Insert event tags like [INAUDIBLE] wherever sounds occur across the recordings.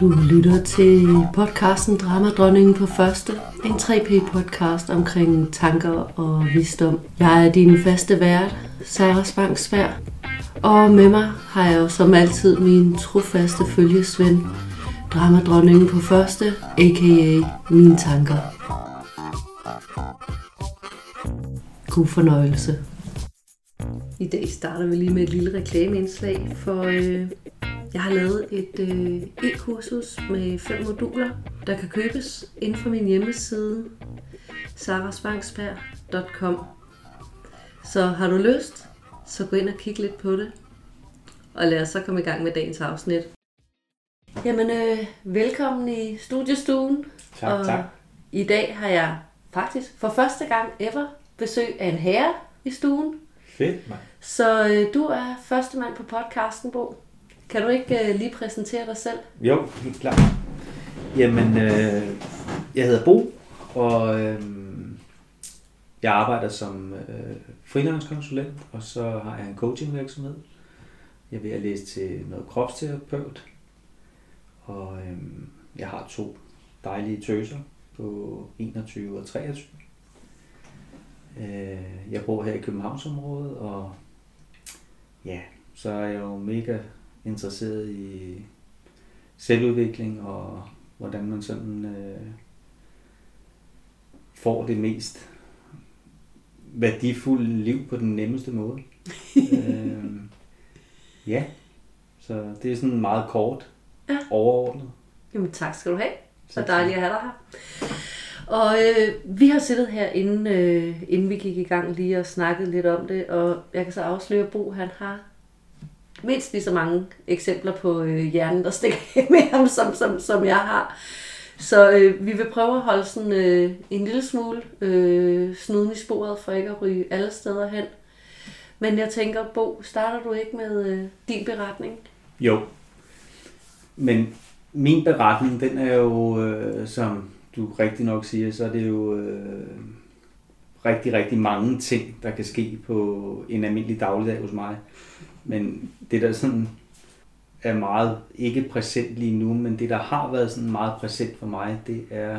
Du lytter til podcasten Dramadronningen på første. En 3P-podcast omkring tanker og visdom. Jeg er din faste vært, Sarah Spangsvær. Og med mig har jeg jo som altid min trofaste følgesvend, Dramadronningen på første, a.k.a. mine tanker. God fornøjelse. I dag starter vi lige med et lille reklameindslag, for øh, jeg har lavet et øh, e-kursus med fem moduler, der kan købes inden for min hjemmeside sarasvangsberg.com. Så har du lyst, så gå ind og kig lidt på det, og lad os så komme i gang med dagens afsnit. Jamen, øh, velkommen i studiestuen. Tak, og tak. I dag har jeg faktisk for første gang ever besøg af en herre i stuen. Fedt, mand. Så øh, du er første mand på podcasten, Bo. Kan du ikke øh, lige præsentere dig selv? Jo, helt klart. Jamen, øh, jeg hedder Bo, og øh, jeg arbejder som øh, freelance-konsulent, og så har jeg en coachingvirksomhed. Jeg er ved at læse til noget kropsterapeut, og øh, jeg har to dejlige tøser på 21 og 23. Øh, jeg bor her i Københavnsområdet, og ja, så er jeg jo mega interesseret i selvudvikling og hvordan man sådan øh, får det mest værdifulde liv på den nemmeste måde. [LAUGHS] øh, ja, så det er sådan meget kort, Ja. overordnet. Jamen tak skal du have. Så dejligt at have dig her. Og øh, vi har siddet her, inden, øh, inden vi gik i gang lige og snakket lidt om det, og jeg kan så afsløre, at Bo han har mindst lige så mange eksempler på øh, hjernen, der stikker [LAUGHS] med ham, som, som, som jeg har. Så øh, vi vil prøve at holde sådan øh, en lille smule øh, snuden i sporet, for ikke at ryge alle steder hen. Men jeg tænker, Bo, starter du ikke med øh, din beretning? Jo. Men min beretning, den er jo, øh, som du rigtig nok siger, så er det jo øh, rigtig, rigtig mange ting, der kan ske på en almindelig dagligdag hos mig. Men det der sådan er meget ikke præsent lige nu, men det der har været sådan meget præsent for mig, det er,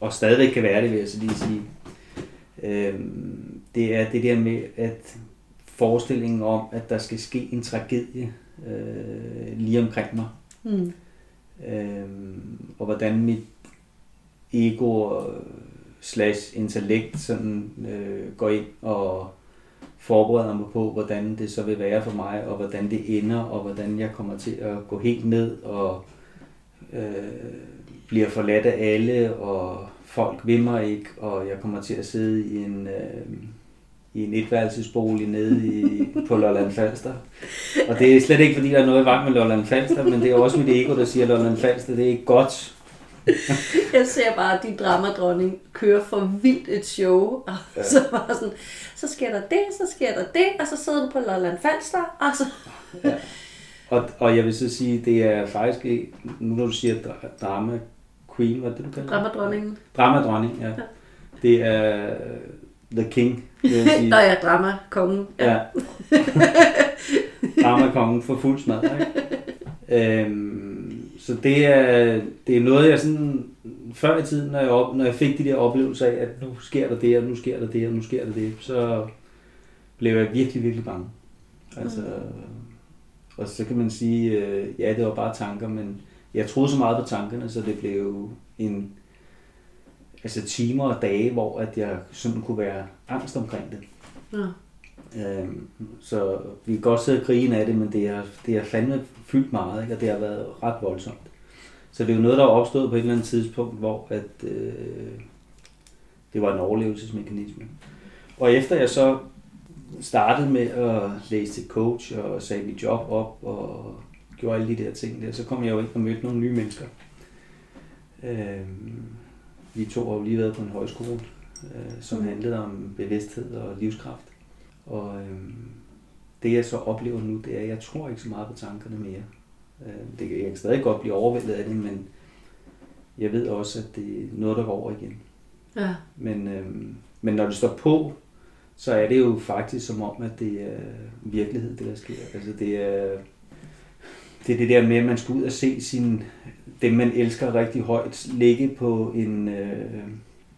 og stadigvæk kan være det, vil jeg så lige sige, øh, det er det der med, at forestillingen om, at der skal ske en tragedie øh, lige omkring mig, Hmm. Øhm, og hvordan mit ego og slash intellekt sådan, øh, går ind og forbereder mig på, hvordan det så vil være for mig, og hvordan det ender, og hvordan jeg kommer til at gå helt ned og øh, bliver forladt af alle, og folk vil mig ikke, og jeg kommer til at sidde i en, øh, i en etværelsesbolig nede i, på Lolland Falster. Og det er slet ikke, fordi der er noget i vej med Lolland Falster, men det er også mit ego, der siger, at Lolland Falster, det er ikke godt. [LAUGHS] Jeg ser bare, at din dramadronning kører for vildt et show, og ja. så bare sådan, så sker der det, så sker der det, og så sidder den på Lolland Falster, og så... Ja. Og, og jeg vil så sige, det er faktisk, ikke- nu når du siger dra- drama queen, hvad er det du kalder? Dramadronningen. Dramadronning, ja. Det er the king, vil jeg sige. [LAUGHS] Nå ja, dramakongen. Ja. Ja. [LAUGHS] Dramakongen for fuld smad, ikke? Øhm, så det er, det er noget, jeg sådan, før i tiden, når jeg, op, når jeg fik de der oplevelser af, at nu sker der det, og nu sker der det, og nu sker der det, så blev jeg virkelig, virkelig bange. Altså, og så kan man sige, øh, ja, det var bare tanker, men jeg troede så meget på tankerne, så det blev en, altså timer og dage, hvor at jeg sådan kunne være angst omkring det. Ja. Øhm, så vi kan godt sidde og grine af det, men det har, det har fandme fyldt meget, ikke? og det har været ret voldsomt. Så det er jo noget, der er opstået på et eller andet tidspunkt, hvor at, øh, det var en overlevelsesmekanisme. Og efter jeg så startede med at læse til coach og sagde mit job op og gjorde alle de der ting der, så kom jeg jo ind og mødte nogle nye mennesker. Øhm, vi to har jo lige været på en højskole, øh, som Mm. handlede om bevidsthed og livskraft. Og øhm, det jeg så oplever nu, det er, at jeg tror ikke så meget på tankerne mere. Øh, det, jeg kan stadig godt blive overvældet af det, men jeg ved også, at det er noget, der går over igen. ja. Men, øhm, men når det står på, så er det jo faktisk som om, at det er virkelighed, det der sker. Altså det er, det er det der med, at man skal ud og se sin, dem, man elsker rigtig højt, ligge på en... Øh,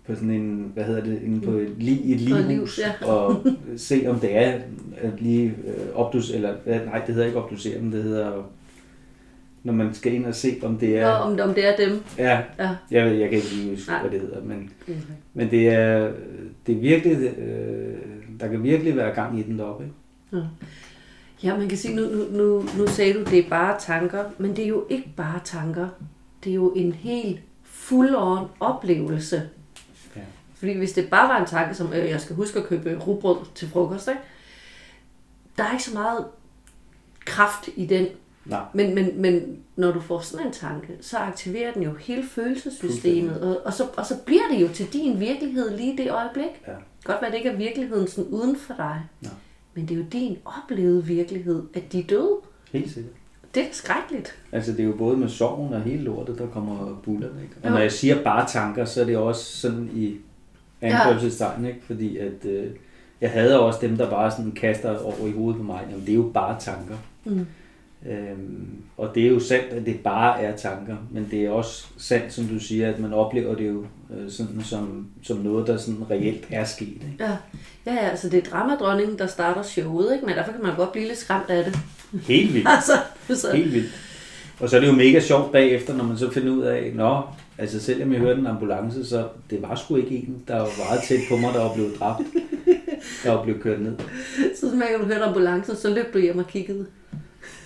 på sådan en, hvad hedder det, inde på et, li, et lighus, ja. og se om det er at lige øh, opdus, eller nej, det hedder ikke opdusere, men det hedder, når man skal ind og se, om det er... Nå, om, om det er dem. Ja, Ja. jeg, ved, jeg kan ikke lige huske, Nej. hvad det hedder, men, Okay. men det er, det er virkelig, øh, der kan virkelig være gang i den deroppe, ikke? Ja, man kan sige, nu, nu, nu, nu sagde du, det er bare tanker, men det er jo ikke bare tanker. Det er jo en helt full-on oplevelse. Fordi hvis det bare var en tanke, som øh, jeg skal huske at købe rugbrød til frokost, ikke? der er ikke så meget kraft i den. Nej. Men, men, men når du får sådan en tanke, så aktiverer den jo hele følelsessystemet, og, og, så, og så bliver det jo til din virkelighed lige det øjeblik. Ja. Godt være, det ikke er virkeligheden sådan uden for dig, Nej. men det er jo din oplevede virkelighed, at de er døde. Helt sikkert. Det er skrækkeligt. Altså det er jo både med sorgen og hele lortet, der kommer bullerne, ikke? Og Jo. når jeg siger bare tanker, så er det også sådan i anførselstegn, ikke? Fordi at øh, jeg hader også dem, der bare sådan kaster over i hovedet på mig. Jamen det er jo bare tanker. Mm. Øhm, og det er jo sandt, at det bare er tanker, men det er også sandt, som du siger, at man oplever det jo øh, sådan som, som noget, der sådan reelt er sket. Ikke? Ja, ja, ja altså det er dramadronningen, der starter showet, ikke? men derfor kan man godt blive lidt skræmt af det. Helt vildt. [LAUGHS] Altså, så, Helt vildt. Og så er det jo mega sjovt bagefter, når man så finder ud af, nå, altså selvom jeg hørte en ambulance, så det var sgu ikke en, der var meget tæt på mig, der var blevet dræbt. Der var blevet kørt ned. så som jeg hørte ambulancen, så løb du hjem og kiggede.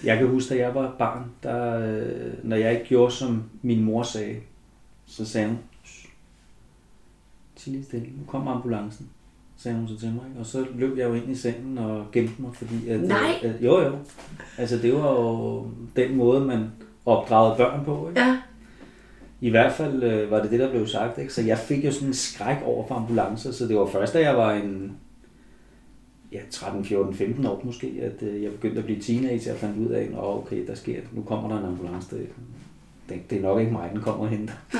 Jeg kan huske, da jeg var barn, der, øh, når jeg ikke gjorde, som min mor sagde, så sagde hun, "Shh, tig lige stille, nu kommer ambulancen, sagde hun så til mig. Og så løb jeg jo ind i sengen og gemte mig, fordi at, Nej. At, jo jo, altså det var jo den måde, man opdragede børn på. Ikke? Ja, I hvert fald øh, var det det, der blev sagt. Ikke? Så jeg fik jo sådan en skræk over for ambulancer, så det var først, da jeg var en ja, 13, 14, 15 år måske, at øh, jeg begyndte at blive teenager og fandt ud af, at okay, der sker, nu kommer der en ambulance. Det, det, det er nok ikke mig, den kommer og henter. [LAUGHS]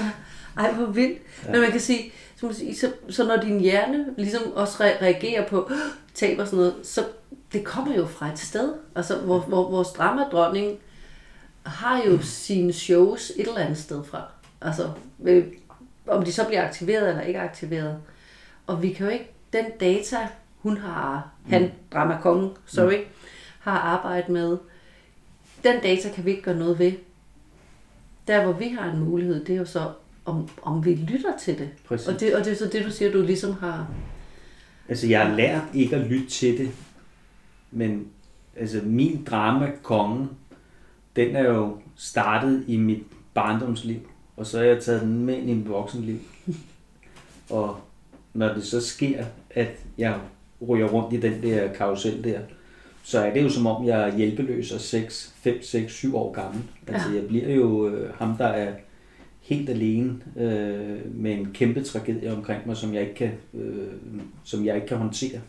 ej hvor vildt. Ja. Men man kan sige, så, så, når din hjerne ligesom også re- reagerer på "Åh, tab og sådan noget, så det kommer jo fra et sted. Altså hvor, hvor, vores dramadronning har jo sine shows et eller andet sted fra. Altså øh, om de så bliver aktiveret eller ikke aktiveret. Og vi kan jo ikke, den data, hun har, han, dramakongen, sorry, har arbejdet med, den data kan vi ikke gøre noget ved. Der, hvor vi har en mulighed, det er jo så, om, om vi lytter til det. Præcis. Og det, og det er så det, du siger, du ligesom har... Altså, jeg har lært ikke at lytte til det, men altså, min drama konge, den er jo startet i mit barndomsliv, og så har jeg taget den med ind i mit voksenliv. Og når det så sker, at jeg ryger rundt i den der karusel der, så er det jo som om, jeg er hjælpeløs og 6, 5, 6, 7 år gammel. Altså, Ja. jeg bliver jo øh, ham, der er helt alene øh, med en kæmpe tragedie omkring mig, som jeg ikke kan, øh, som jeg ikke kan håndtere.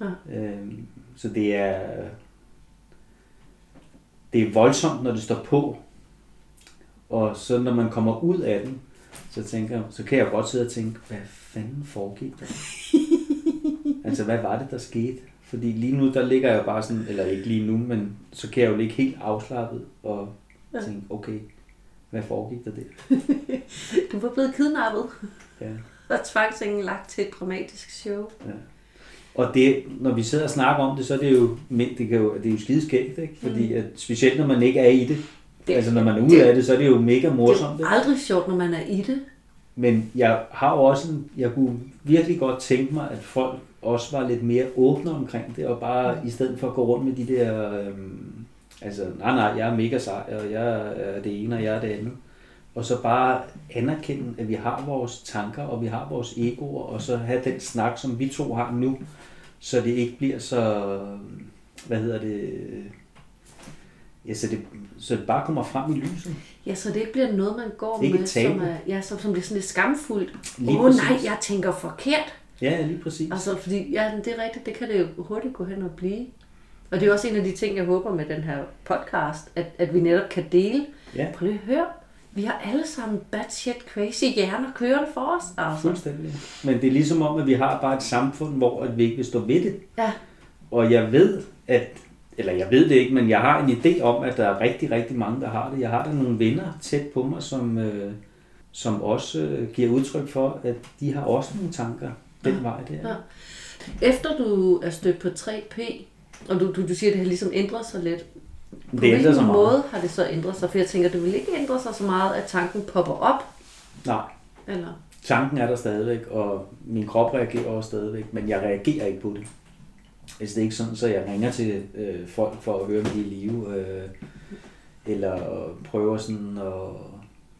Ja. Øh, så det er det er voldsomt, når det står på. Og så når man kommer ud af den, så tænker så kan jeg godt sidde og tænke, hvad fanden foregik der? [LAUGHS] altså, hvad var det, der skete? Fordi lige nu, der ligger jeg bare sådan, eller ikke lige nu, men så kan jeg jo ligge helt afslappet og Ja. tænke, okay, hvad foregik der der? [LAUGHS] Du var blevet kidnappet Ja. og tvangsindlagt til et dramatisk show. Og det, når vi sidder og snakker om det, så er det jo, det, kan jo, det er jo skideskægt, ikke? Fordi at, specielt når man ikke er i det, Det- altså når man er ude det- af det, så er det jo mega morsomt. Det er aldrig sjovt, når man er i det. Men jeg har jo også en, jeg kunne virkelig godt tænke mig, at folk også var lidt mere åbne omkring det, og bare i stedet for at gå rundt med de der, øhm, altså nej nej, jeg er mega sej, og jeg er det ene, og jeg er det andet. Og så bare anerkende, at vi har vores tanker, og vi har vores egoer, og så have den snak, som vi to har nu, så det ikke bliver så, hvad hedder det, ja, så det, så det bare kommer frem i lyset. Ja, så det ikke bliver noget, man går Ikke med, tabu. som, er, ja, som, som bliver sådan lidt skamfuldt. Åh oh, nej, jeg tænker forkert. Ja, lige præcis. Altså, fordi, ja, det er rigtigt, det kan det jo hurtigt gå hen og blive. Og det er også en af de ting, jeg håber med den her podcast, at, at vi netop kan dele. Ja. Prøv lige at høre. Vi har alle sammen bad shit crazy hjerner kørende for os. Altså. Fuldstændig. Men det er ligesom om, at vi har bare et samfund, hvor at vi ikke vil stå ved det. Ja, Og jeg ved, at eller jeg ved det ikke, men jeg har en idé om, at der er rigtig, rigtig mange, der har det. Jeg har da nogle venner tæt på mig, som, øh, som også øh, giver udtryk for, at de har også nogle tanker den vej der. Ja. Efter du er stødt på 3P, og du, du, du siger, at det har ligesom ændret sig lidt. På Det hvilken sig meget. måde har det så ændret sig? For jeg tænker, det vil ikke ændre sig så meget, at tanken popper op. Nej, Eller? tanken er der stadigvæk, og min krop reagerer også stadigvæk, men jeg reagerer ikke på det. Altså det er ikke sådan, så jeg ringer til øh, folk for at høre, om de er i live, øh, eller prøver sådan at...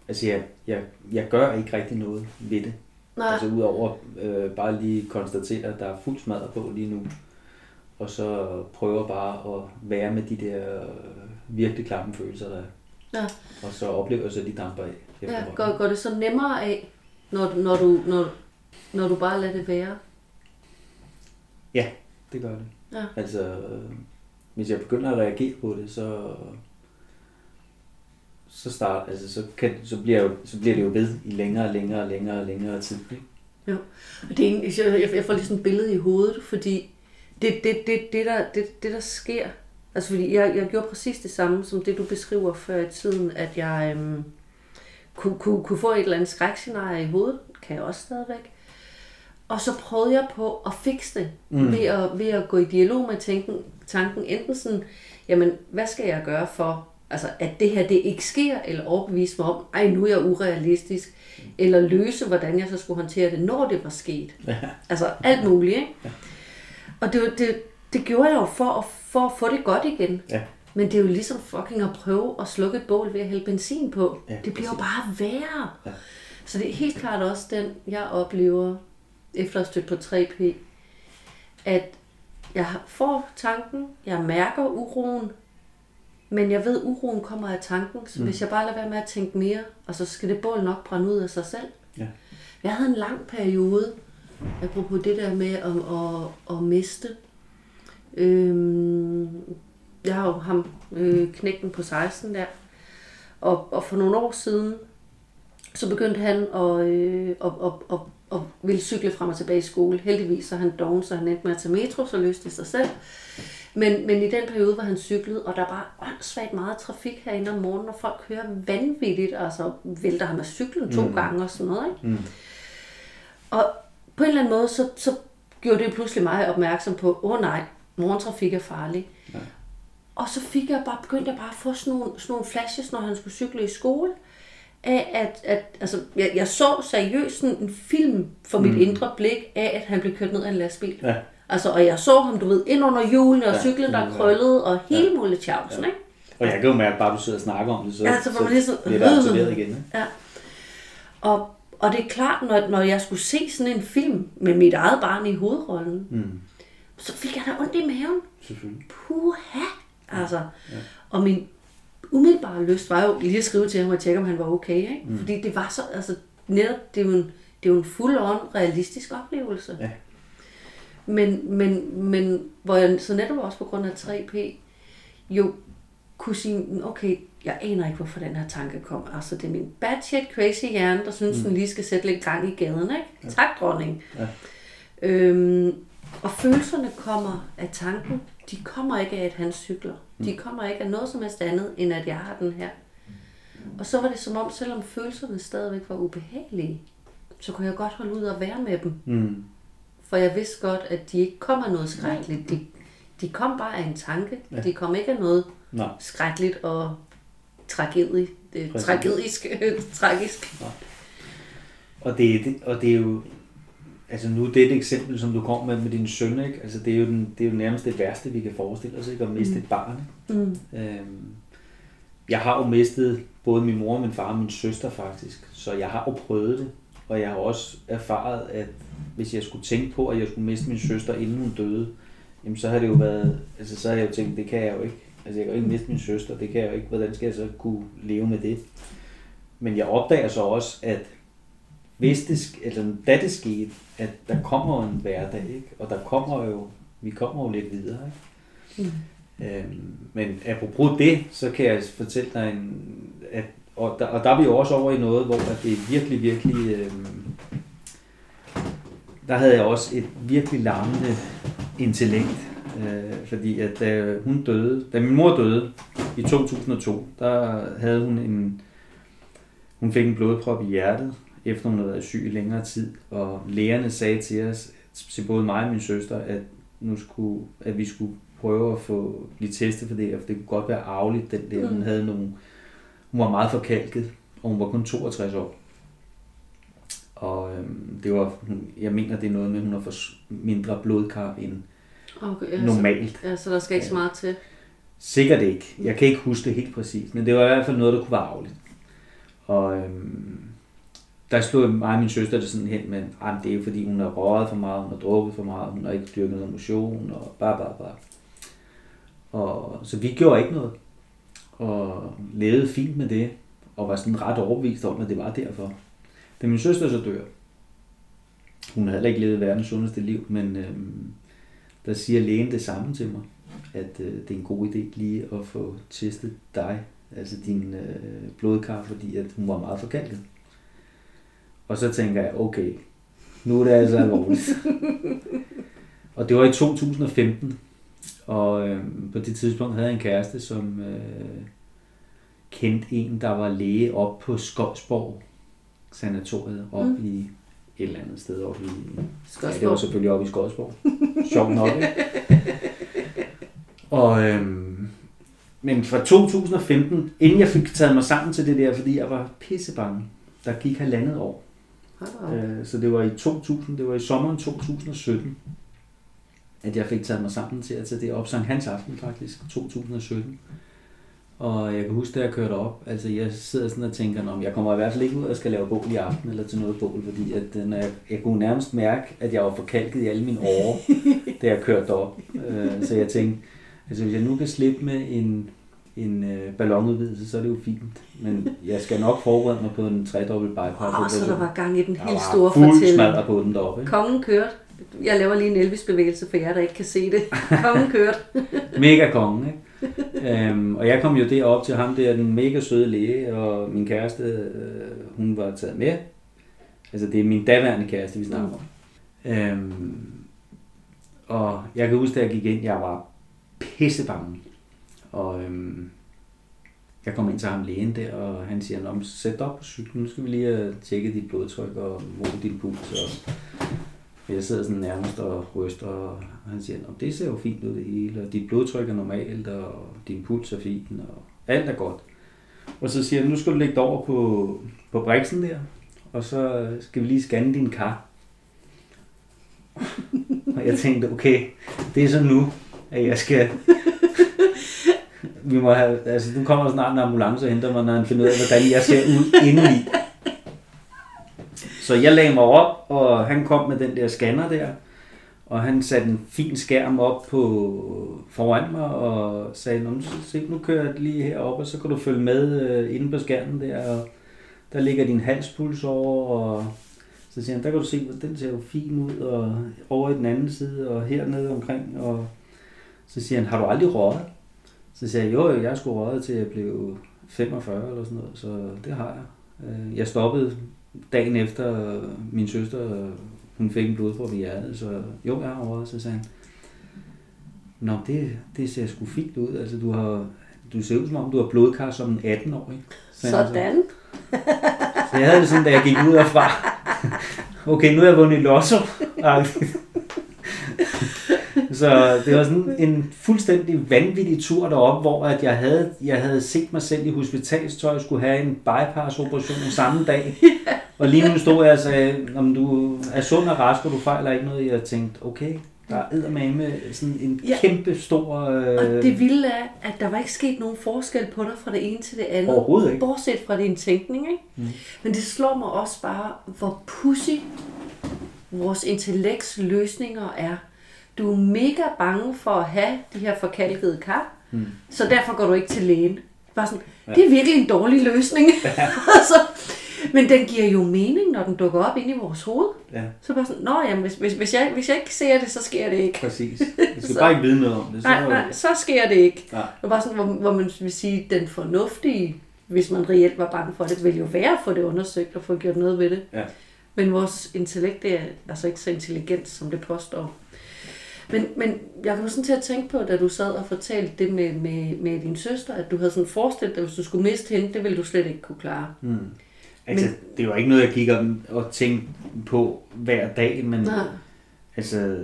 Altså jeg, jeg, jeg gør ikke rigtig noget ved det. Nej. Altså udover øh, bare lige konstatere, at der er fuld smadret på lige nu, og så prøver bare at være med de der øh, virkelig klamme følelser, der er. Ja. Og så oplever jeg så, at de damper af. Ja, går, går det så nemmere af, når, når, du, når, når du bare lader det være? Ja, det gør det. Ja. Altså, øh, hvis jeg begynder at reagere på det, så så start, altså så, kan, så, bliver jo, så bliver det jo ved i længere og længere og længere og længere tid. Ikke? Jo. Og det er, egentlig- jeg, jeg får lige sådan et billede i hovedet, fordi det, det, det, det, der, det, det der sker, altså fordi jeg, jeg gjorde præcis det samme, som det du beskriver før i tiden, at jeg øhm, kunne, kunne, kunne få et eller andet skrækscenarie i hovedet, kan jeg også stadigvæk. Og så prøvede jeg på at fikse det, mm. ved, at, ved at gå i dialog med tanken, tanken enten sådan, jamen hvad skal jeg gøre for, altså at det her det ikke sker, eller overbevise mig om, ej nu er jeg urealistisk, eller løse, hvordan jeg så skulle håndtere det, når det var sket. Ja. Altså alt muligt, ikke? Og det, det, det gjorde jeg jo for at, for at få det godt igen. Ja. Men det er jo ligesom fucking at prøve at slukke et bål ved at hælde benzin på. Ja, det bliver jo bare værre. Ja. Så det er helt klart også den, jeg oplever, efter at stødt på 3P, at jeg får tanken, jeg mærker uroen, men jeg ved, at uroen kommer af tanken, så mm. hvis jeg bare lader være med at tænke mere, og så skal det bål nok brænde ud af sig selv. Ja. Jeg havde en lang periode, apropos det der med at, at, at miste. Øhm, jeg har jo ham, øh, knægten på 16 der, og, og for nogle år siden, så begyndte han at, øh, at, at, at, at ville cykle frem og tilbage i skole. Heldigvis så han doven, så han endte med at tage metro, så løste det sig selv. Men, men i den periode, hvor han cyklede, og der var åndssvagt meget trafik herinde om morgenen, og folk kører vanvittigt, altså vælter ham af cyklen to mm. gange og sådan noget. Ikke? Mm. Og på en eller anden måde, så, så gjorde det pludselig mig opmærksom på, åh oh, nej, morgentrafik er farlig. Ja. Og så fik jeg bare, begyndte jeg bare at få sådan nogle, sådan nogle flashes, når han skulle cykle i skole, af at, at altså, jeg, jeg så seriøst sådan en film for mit indre blik af, at han blev kørt ned af en lastbil. Ja. Altså, og jeg så ham, du ved, ind under hjulene, og Ja. cyklen, der Ja. krøllede, og hele muligt tjavsen, ikke? Og jeg kan jo mærke, bare du sidder og snakker om det, så, Ja, så får man lige sådan- bliver det aktiveret igen. Ikke? Ja. Og, og det er klart, når, når jeg skulle se sådan en film med mit eget barn i hovedrollen, Mm. så fik jeg da ondt i maven. Selvfølgelig. Puha! Altså, ja. og min umiddelbare lyst var jo lige at skrive til ham og tjekke, om han var okay, ikke? Mm. Fordi det var så, altså, netop, det er jo en, det er jo en full-on realistisk oplevelse. Ja. Men, men, men hvor jeg så netop også på grund af 3P, jo kunne sige, okay, jeg aner ikke, hvorfor den her tanke kom. Altså, det er min batshit crazy hjerne, der synes, mm. den lige skal sætte lidt gang i gaden, ikke? Ja. Tak, dronning. Ja. Øhm, og følelserne kommer af tanken. De kommer ikke af, at han cykler. De kommer ikke af noget som helst andet, end at jeg har den her. Og så var det som om, selvom følelserne stadigvæk var ubehagelige, så kunne jeg godt holde ud og være med dem. Mm. For jeg vidste godt, at de ikke kom af noget skrækkeligt. De, de kom bare af en tanke. Ja. De kom ikke af noget Nej. skrækkeligt og tragedie, Præcis. tragedisk, [LAUGHS] tragisk. Og det, det, og det er jo, altså nu det er et eksempel, som du kom med med din søn, ikke? Altså det er jo, den, det er jo nærmest det værste, vi kan forestille os, ikke? At miste mm. et barn. ikke? Mm. Øhm, jeg har jo mistet både min mor, min far og min søster faktisk, så jeg har jo prøvet det. Og jeg har også erfaret, at hvis jeg skulle tænke på, at jeg skulle miste min søster, inden hun døde, jamen så har det jo været, altså så har jeg jo tænkt, det kan jeg jo ikke. Altså jeg kan jo ikke miste min søster, det kan jeg jo ikke. Hvordan skal jeg så kunne leve med det? Men jeg opdager så også, at hvis det, eller da det skete, at der kommer en hverdag, ikke? og der kommer jo, vi kommer jo lidt videre. Ikke? Mm. Øhm, men apropos det, så kan jeg fortælle dig, en, at, og, der, og der er vi jo også over i noget, hvor at det er virkelig, virkelig, øhm, der havde jeg også et virkelig larmende intellekt, Øh, fordi at da hun døde, da min mor døde i 2002, der havde hun en, hun fik en blodprop i hjertet, efter hun havde været syg i længere tid, og lægerne sagde til os, til både mig og min søster, at, nu skulle, at vi skulle prøve at få blive testet for det, for det kunne godt være arveligt, den der, hun havde nogle, hun var meget forkalket, og hun var kun 62 år. Og øhm, det var, jeg mener, det er noget med, at hun har for mindre blodkar end Okay, ja, normalt. Så, ja, så der skal ikke så meget til. Sikkert ikke. Jeg kan ikke huske det helt præcis, men det var i hvert fald noget, der kunne være arveligt. Og øhm, der slog mig og min søster det sådan hen med, at det er fordi, hun har røget for meget, hun har drukket for meget, hun har ikke dyrket noget motion, og bare, bare, bare. Og, så vi gjorde ikke noget, og levede fint med det, og var sådan ret overbevist om, at det var derfor. Da min søster så dør, hun havde heller ikke levet verdens sundeste liv, men øh, der siger lægen det samme til mig at øh, det er en god idé lige at få testet dig, altså din øh, blodkar, fordi at hun var meget forkalket. Og så tænker jeg, okay, nu er det altså alvorligt. [LAUGHS] og det var i 2015, og øh, på det tidspunkt havde jeg en kæreste, som øh, kendte en, der var læge op på Skovsborg sanatoriet op mm. i et eller andet sted op i... Ja, det var Skodsborg. selvfølgelig oppe i Skodsborg. Sjovt nok, ikke? Og, øhm, men fra 2015, inden jeg fik taget mig sammen til det der, fordi jeg var pissebange, der gik halvandet år. Op. Øh, så det var i 2000, det var i sommeren 2017, at jeg fik taget mig sammen til at tage det op. Sankt Hans Aften faktisk, 2017. Og jeg kan huske, da jeg kørte op, altså jeg sidder sådan og tænker, om jeg kommer i hvert fald ikke ud og skal lave bål i aften eller til noget bål, fordi at, øh, når jeg, jeg kunne nærmest mærke, at jeg var forkalket i alle mine årer, [LAUGHS] da jeg kørte op. Øh, så jeg tænkte, altså hvis jeg nu kan slippe med en, en øh, ballonudvidelse, så er det jo fint. Men jeg skal nok forberede mig på en tredobbelt bypass. Åh, så der var gang i den Der helt var store fortælling. smadret på den deroppe. Ikke? Kongen kørte. Jeg laver lige en Elvis-bevægelse for jer, der ikke kan se det. Kongen kørte. [LAUGHS] Mega kongen, ikke? øhm, og jeg kom jo derop til ham der, den mega søde læge, og min kæreste, øh, hun var taget med. Altså det er min daværende kæreste, vi snakker om. Øhm, og jeg kan huske, da jeg gik ind, jeg var pissebange. Og øhm, jeg kommer ind til ham lægen der, og han siger, Nå, sæt dig op på cyklen, nu skal vi lige øh, have tjekket dit blodtryk og måle din puls. Og jeg sidder sådan nærmest og ryster, og han siger, Nå, det ser jo fint ud det hele, og dit blodtryk er normalt, og din puls er fin, og alt er godt. Og så siger han, nu skal du lægge dig over på, på briksen der, og så skal vi lige scanne din kar. og jeg tænkte, okay, det er så nu, at jeg skal... Vi må have, altså, du kommer snart en ambulance og henter mig, når han finder ud af, hvordan jeg ser ud indeni. Så jeg lagde mig op, og han kom med den der scanner der, og han satte en fin skærm op på foran mig, og sagde, "Nå, se, nu kører jeg lige herop, og så kan du følge med øh, inde på skærmen der, og der ligger din halspuls over, og så siger han, der kan du se, at den ser jo fin ud, og over i den anden side, og hernede omkring, og så siger han, har du aldrig røget? Så siger jeg, jo, jeg skulle røget til jeg blev 45 eller sådan noget, så det har jeg. Øh, Jeg stoppede dagen efter min søster, hun fik en blodprop i hjertet, så jo, jeg har røget, så sagde han, Nå, det, det ser sgu fint ud, altså du har, du ser ud som om, du har blodkar som en 18-årig. sagde han så. Sådan. Så jeg havde det sådan, da jeg gik ud derfra. [LAUGHS] Okay, nu har jeg vundet i lotto. [LAUGHS] Så det var sådan en fuldstændig vanvittig tur derop, hvor at jeg, havde, jeg havde set mig selv i hospitalstøj, skulle have en bypass-operation samme dag. [LAUGHS] Og lige nu stod jeg og sagde, om du er sund og rask, og du fejler ikke noget. Jeg tænkte, okay, der er med sådan en Ja. kæmpe stor... Og Øh, det vilde er, at der var ikke sket nogen forskel på dig fra det ene til det andet. Overhovedet ikke. Bortset fra din tænkning, ikke? Mm. Men det slår mig også bare, hvor pussy vores intellekts løsninger er. Du er mega bange for at have de her forkalkede kar, mm. så derfor går du ikke til lægen. Bare sådan, ja. det er virkelig en dårlig løsning. altså, [LAUGHS] men den giver jo mening, når den dukker op ind i vores hoved. ja, Så bare sådan, nå jamen, hvis, hvis, hvis, jeg, hvis jeg ikke ser det, så sker det ikke. præcis. [LAUGHS] Jeg skal Så- bare ikke vide noget om det. Så, Nej, nej, så sker det ikke. Nej. Det var bare sådan, hvor, hvor man vil sige, den fornuftige, hvis man reelt var bange for det, ville jo være at få det undersøgt og få gjort noget ved det. Ja. Men vores intellekt det er altså ikke så intelligent, som det påstår. Men, men jeg kom sådan til at tænke på, da du sad og fortalte det med, med, med din søster, at du havde sådan forestillet dig, at hvis du skulle miste hende, det ville du slet ikke kunne klare. Mm. Altså, men, det var ikke noget, jeg gik og, og tænkte på hver dag, men Nej. altså,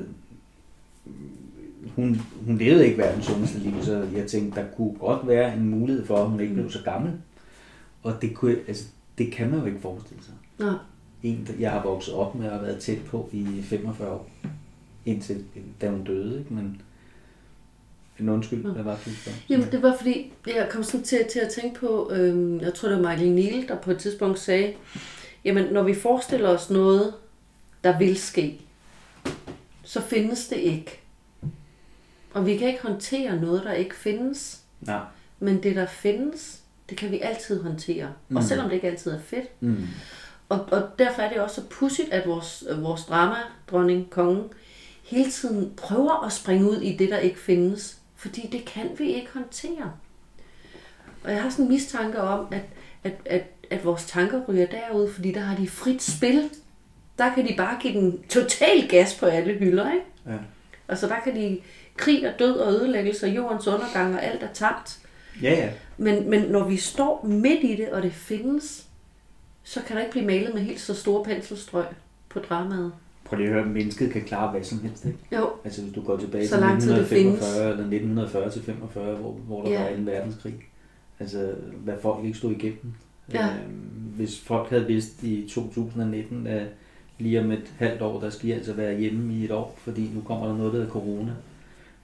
hun, hun levede ikke verdens sundeste liv, så jeg tænkte, der kunne godt være en mulighed for, at hun ikke blev så gammel. Og det, kunne, altså, det kan man jo ikke forestille sig. Nej. En, jeg har vokset op med og været tæt på i 45 år, indtil da hun døde, ikke? men en undskyld, hvad var det, du? Jamen, det var fordi, jeg kom sådan til, til at tænke på, øhm, jeg tror det var Michael Neal, der på et tidspunkt sagde, jamen når vi forestiller os noget, der vil ske, så findes det ikke. Og vi kan ikke håndtere noget, der ikke findes, Nej. men det der findes, det kan vi altid håndtere. Mm. Og selvom det ikke altid er fedt. Mm. Og, og derfor er det også så pudsigt, at vores, vores drama-dronning, kongen, hele tiden prøver at springe ud i det, der ikke findes. Fordi det kan vi ikke håndtere. Og jeg har sådan en mistanke om, at, at, at, at vores tanker ryger derud, fordi der har de frit spil. Der kan de bare give den total gas på alle hylder, ikke? Ja. Altså der kan de krig og død og ødelæggelse og jordens undergang og alt er tabt. Ja, ja. Men, men når vi står midt i det, og det findes, så kan der ikke blive malet med helt så store penselstrøg på dramaet. Prøv lige at høre, mennesket kan klare hvad som helst, ikke? Jo, Altså hvis du går tilbage Så til lang tid det 1945 eller 1940 til 45, hvor, hvor der Ja. var en verdenskrig. Altså hvad folk ikke stod igennem. Ja. Øhm, hvis folk havde vidst i 2019, at lige om et halvt år, der skal I altså være hjemme i et år, fordi nu kommer der noget, der hedder corona.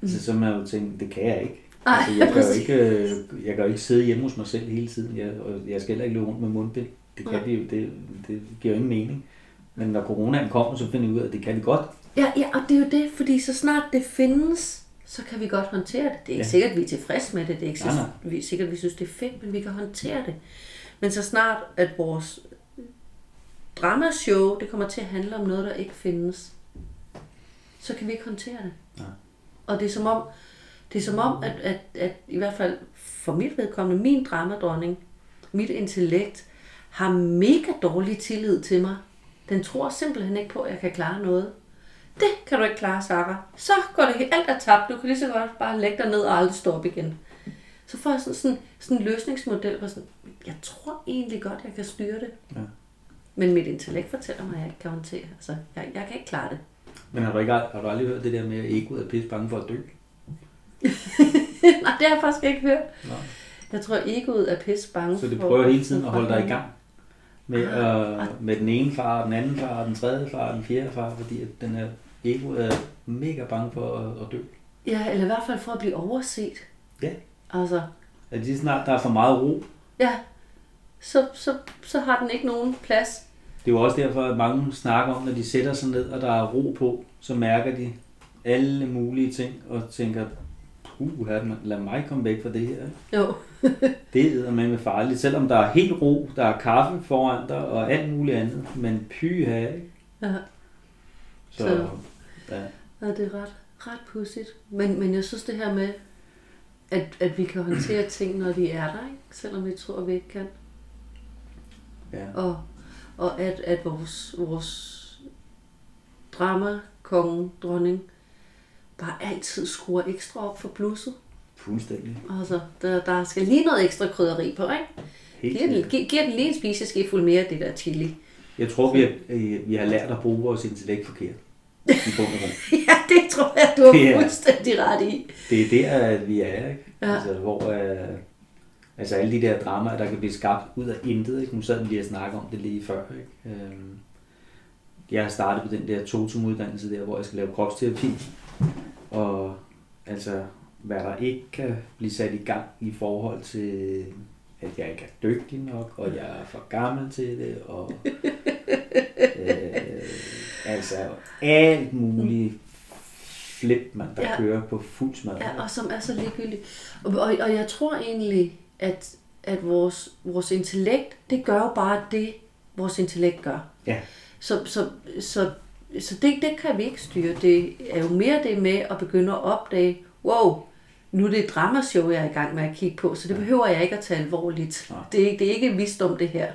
Mm. Så så man jo tænkt, det kan jeg ikke. Ej, altså, jeg, kan jo ikke øh, jeg kan jo ikke sidde hjemme hos mig selv hele tiden. Jeg, og jeg skal heller ikke løbe rundt med mundbind. Det, kan vi jo, det, det giver jo ingen mening. Men når coronaen kommer, så finder vi ud af, at det kan vi godt. ja, ja, og det er jo det, fordi så snart det findes, så kan vi godt håndtere det. Det er ikke Ja. sikkert, at vi er tilfredse med det. Det er ikke Nej, nej. vi er sikkert, at vi synes, det er fedt, men vi kan håndtere det. Men så snart, at vores dramashow, det kommer til at handle om noget, der ikke findes, så kan vi ikke håndtere det. Nej. Og det er som om, det er som om at, at, at i hvert fald for mit vedkommende, min dramadronning, mit intellekt, har mega dårlig tillid til mig. Den tror simpelthen ikke på, at jeg kan klare noget. Det kan du ikke klare, Sarah. Så går det alt er tabt. Du kan lige så godt bare lægge dig ned og aldrig stå op igen. Så får jeg sådan, sådan, sådan en løsningsmodel, hvor sådan, jeg tror egentlig godt, jeg kan styre det. Ja. Men mit intellekt fortæller mig, at jeg ikke kan håndtere. Altså, jeg, jeg kan ikke klare det. Men har du, ikke, har du aldrig hørt det der med, at egoet er pisse bange for at dø? [LAUGHS] Nej, det har jeg faktisk ikke hørt. Nej. Jeg tror, egoet er pisse bange Så det for- prøver hele tiden at holde dig i gang med, øh, med den ene far, den anden far, den tredje far, den fjerde far, fordi at den her ego er mega bange for at, at dø. Ja, eller i hvert fald for at blive overset. Ja. Altså, At lige snart der er for meget ro, ja, så, så, så har den ikke nogen plads. det er jo også derfor, at mange snakker om, når de sætter sig ned, og der er ro på, så mærker de alle mulige ting, og tænker, puh, lad mig komme væk fra det her. Jo. [LAUGHS] Det er med med farligt, selvom der er helt ro, der er kaffe foran dig, og alt muligt andet, men pyha, ikke? Ja, Så, Så- ja. ja det er ret, ret pudsigt. Men, men jeg synes det her med, at, at vi kan håndtere [CLEARS THROAT] ting, når de er der, ikke? selvom vi tror, vi ikke kan. ja. Og, og at, at vores, vores drama, konge, dronning, bare altid skruer ekstra op for blusset. Fuldstændig. Altså, der, der skal lige noget ekstra krydderi på, ikke? Helt Giver den, giver den lige en spiseskefuld mere af det der chili. Jeg tror, vi har, øh, vi har lært at bruge vores intellekt forkert. I bund og. [LAUGHS] Ja, det tror jeg, du har Ja. fuldstændig ret i. Det er der, at vi er, ikke? Ja. Altså, hvor øh, altså alle de der dramaer, der kan blive skabt ud af intet, ikke? Nu sad vi lige og snakke om det lige før, ikke? Øhm, jeg har startet på den der totum-uddannelse der, hvor jeg skal lave kropsterapi. Og altså, hvad der ikke kan blive sat i gang i forhold til, at jeg ikke er dygtig nok, og jeg er for gammel til det, og [LAUGHS] øh, altså alt muligt flip, man der Ja. kører på fuld smad. Ja, og som er så ligegyldigt. Og, og, og jeg tror egentlig, at, at vores, vores intellekt, det gør jo bare det, vores intellekt gør. Ja. Så, så, så, så det, det kan vi ikke styre. Det er jo mere det med at begynde at opdage, wow, nu er det et dramashow, jeg er i gang med at kigge på, så det behøver jeg ikke at tage alvorligt. Nej. Det er, ikke- det er ikke visdom, det her.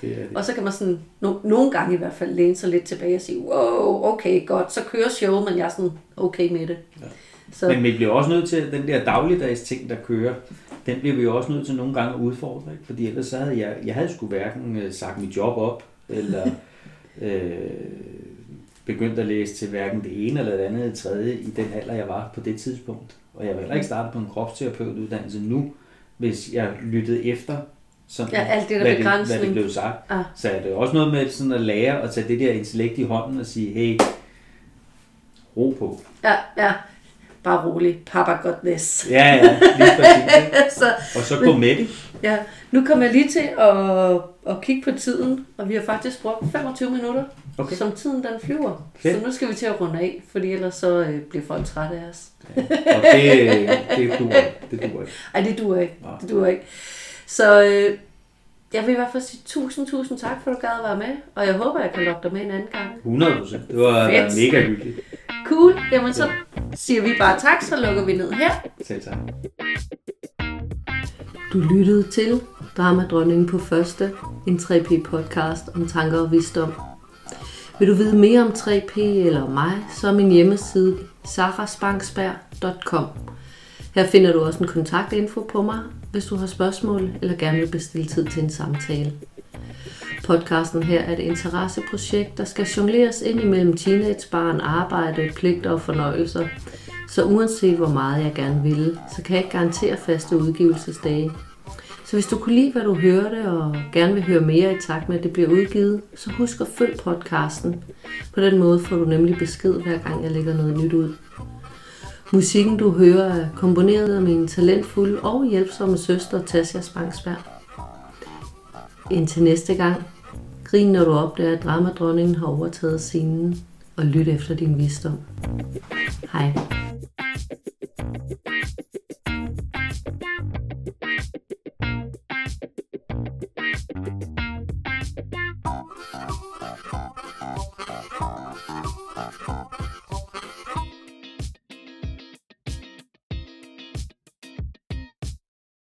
det er det. Og så kan man sådan, no, nogle gange i hvert fald, læne sig lidt tilbage og sige, wow, okay, godt, så kører showet, men jeg er sådan okay med det. Ja. Så, Men vi bliver også nødt til, den der dagligdags ting, der kører, den bliver vi jo også nødt til nogle gange at udfordre. Ikke? Fordi ellers så havde jeg, jeg havde sgu hverken øh, sagt mit job op, eller [LAUGHS] øh, begyndt at læse til hverken det ene eller det andet eller det tredje i den alder, jeg var på det tidspunkt. Og jeg vil heller ikke starte på en kropsterapeutuddannelse nu, hvis jeg lyttede efter, sådan, Ja, alt det der hvad, det, hvad det blev sagt. Ah. Så er det også noget med sådan at lære at tage det der intellekt i hånden og sige, hey, ro på. ja, ja, bare rolig, papa got this. Ja, ja, lige præcis. [LAUGHS] så, Og så gå med det. ja, nu kommer jeg lige til at, at kigge på tiden, og vi har faktisk brugt 25 minutter, Okay. som tiden den flyver. Fedt. Så nu skal vi til at runde af, fordi ellers så øh, bliver folk trætte af os. Og det, det duer. Det duer ikke. Ej, det duer ikke. Det duer ikke. Så øh, jeg vil i hvert fald sige tusind, tusind tak, for at du gad at være med. Og jeg håber, jeg kan lokke dig med en anden gang. 100 procent. Det var Fedt. mega hyggeligt. Cool. Jamen, så siger vi bare tak, så lukker vi ned her. Selv tak. Du lyttede til Dramadronningen på første, en 3P podcast om tanker og visdom. Vil du vide mere om 3P eller mig, så er min hjemmeside sarasbanksberg.com. Her finder du også en kontaktinfo på mig, hvis du har spørgsmål eller gerne vil bestille tid til en samtale. Podcasten her er et interesseprojekt, der skal jongleres ind imellem teenagebarn, arbejde, pligter og fornøjelser. Så uanset hvor meget jeg gerne vil, så kan jeg ikke garantere faste udgivelsesdage. Så hvis du kunne lide, hvad du hørte, og gerne vil høre mere i takt med, at det bliver udgivet, så husk at følg podcasten. På den måde får du nemlig besked, hver gang jeg lægger noget nyt ud. Musikken, du hører, er komponeret af min talentfulde og hjælpsomme søster, Tasja Spangsberg. Indtil næste gang, grin når du opdager, at dramadronningen har overtaget scenen, og lyt efter din visdom. Hej.